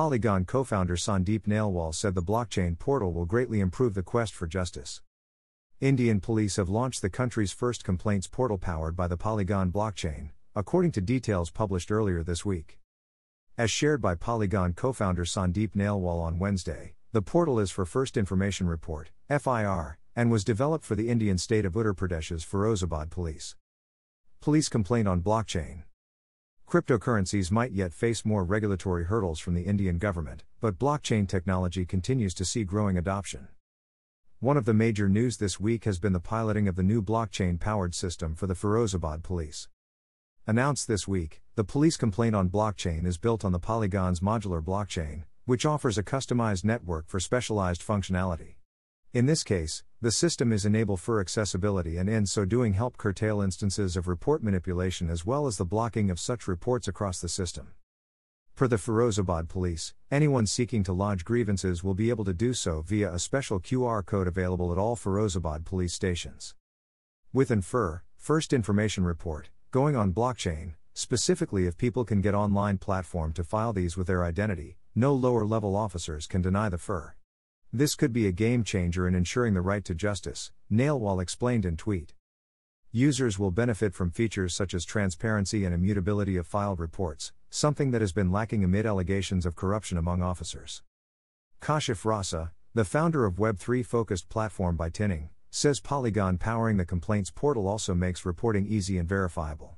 Polygon co founder Sandeep Nailwal said the blockchain portal will greatly improve the quest for justice. Indian police have launched the country's first complaints portal powered by the Polygon blockchain, according to details published earlier this week. As shared by Polygon co founder Sandeep Nailwal on Wednesday, the portal is for First Information Report, FIR, and was developed for the Indian state of Uttar Pradesh's Firozabad police. Police complaint on blockchain. Cryptocurrencies might yet face more regulatory hurdles from the Indian government, but blockchain technology continues to see growing adoption. One of the major news this week has been the piloting of the new blockchain powered system for the Firozabad police. Announced this week, the police complaint on blockchain is built on the Polygon's modular blockchain, which offers a customized network for specialized functionality. In this case, the system is enable FIR accessibility and in so doing help curtail instances of report manipulation as well as the blocking of such reports across the system. Per the Firozabad police, anyone seeking to lodge grievances will be able to do so via a special QR code available at all Firozabad police stations. With Infer, First Information Report, going on blockchain, specifically if people can get online platform to file these with their identity, no lower level officers can deny the FIR. This could be a game changer in ensuring the right to justice, Nailwal explained in tweet. Users will benefit from features such as transparency and immutability of filed reports, something that has been lacking amid allegations of corruption among officers. Kashif Raza, the founder of Web3 focused platform Bitinning, says Polygon powering the complaints portal also makes reporting easy and verifiable.